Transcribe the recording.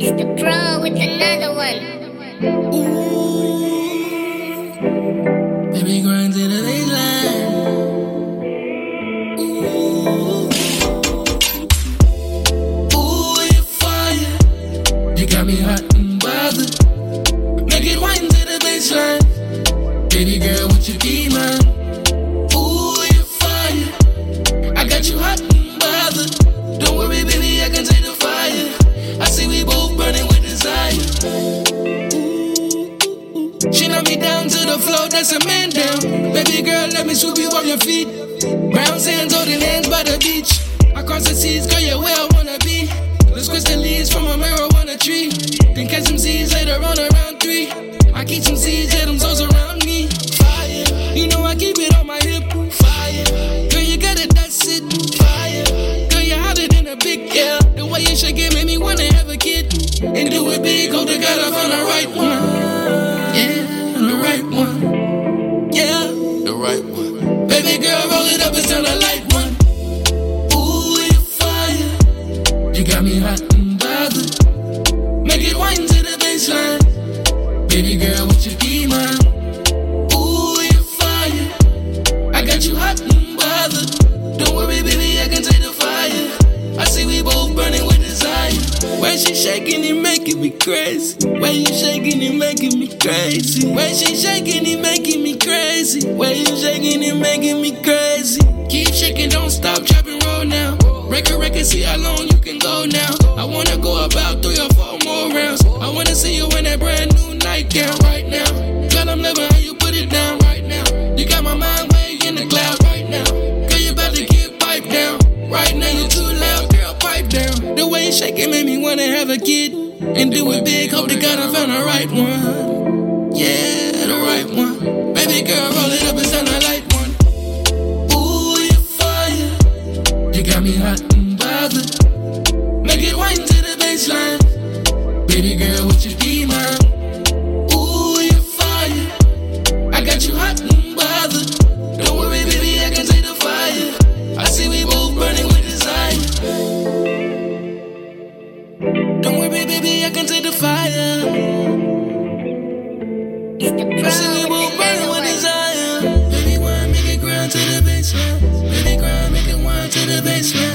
go with another one. Ooh. Baby, grind to the baseline. Ooh. Ooh, you fire. You got me hot and bothered. Make it the baseline. Baby girl, would you be mine? The that's a man down. Baby girl, let me sweep you off your feet. Brown sands holding hands by the beach. Across the seas, girl, you're where I wanna be. Let's squish the leaves from a marijuana tree. Then catch some seeds later on around three. I keep some seeds, yeah, them souls around me. Fire, you know I keep it on my hip. Fire, girl, you got it, that's it. Fire, girl, you're hotter than a big yeah. The way you shake it made me wanna have a kid. And do it big, hope to God I found the right one. Yeah, the right one. Right one. Baby girl, roll it up and tell the light one. Ooh, you fire. You got me hot and bothered. Make it wine to the baseline. Baby girl, would you be crazy. When you shaking it, making me crazy. When she shaking it, making me crazy. When you shaking it, making me crazy. Keep shaking, don't stop, drop and roll now. Break Record, record, see how long you can go now. I wanna go about three or four more rounds. I wanna see you in that brand new nightgown right now. Girl, I'm loving how you put it down right now. You got my mind way in the cloud right now. Girl, you about to get piped down. Right now, you're too loud, girl, pipe down. Shake it made me wanna have a kid. And do it big, hope to God I found the right one. Yeah, the right one. Baby girl, roll it up and sound the light one. Ooh, you fire. You got me hot and bothered. Make it wine to the baseline. Baby girl, It's the I see we pro both with burning another with one. desire. Baby, wine, make it grind to the baseline. Baby, grind, make it wine to the baseline.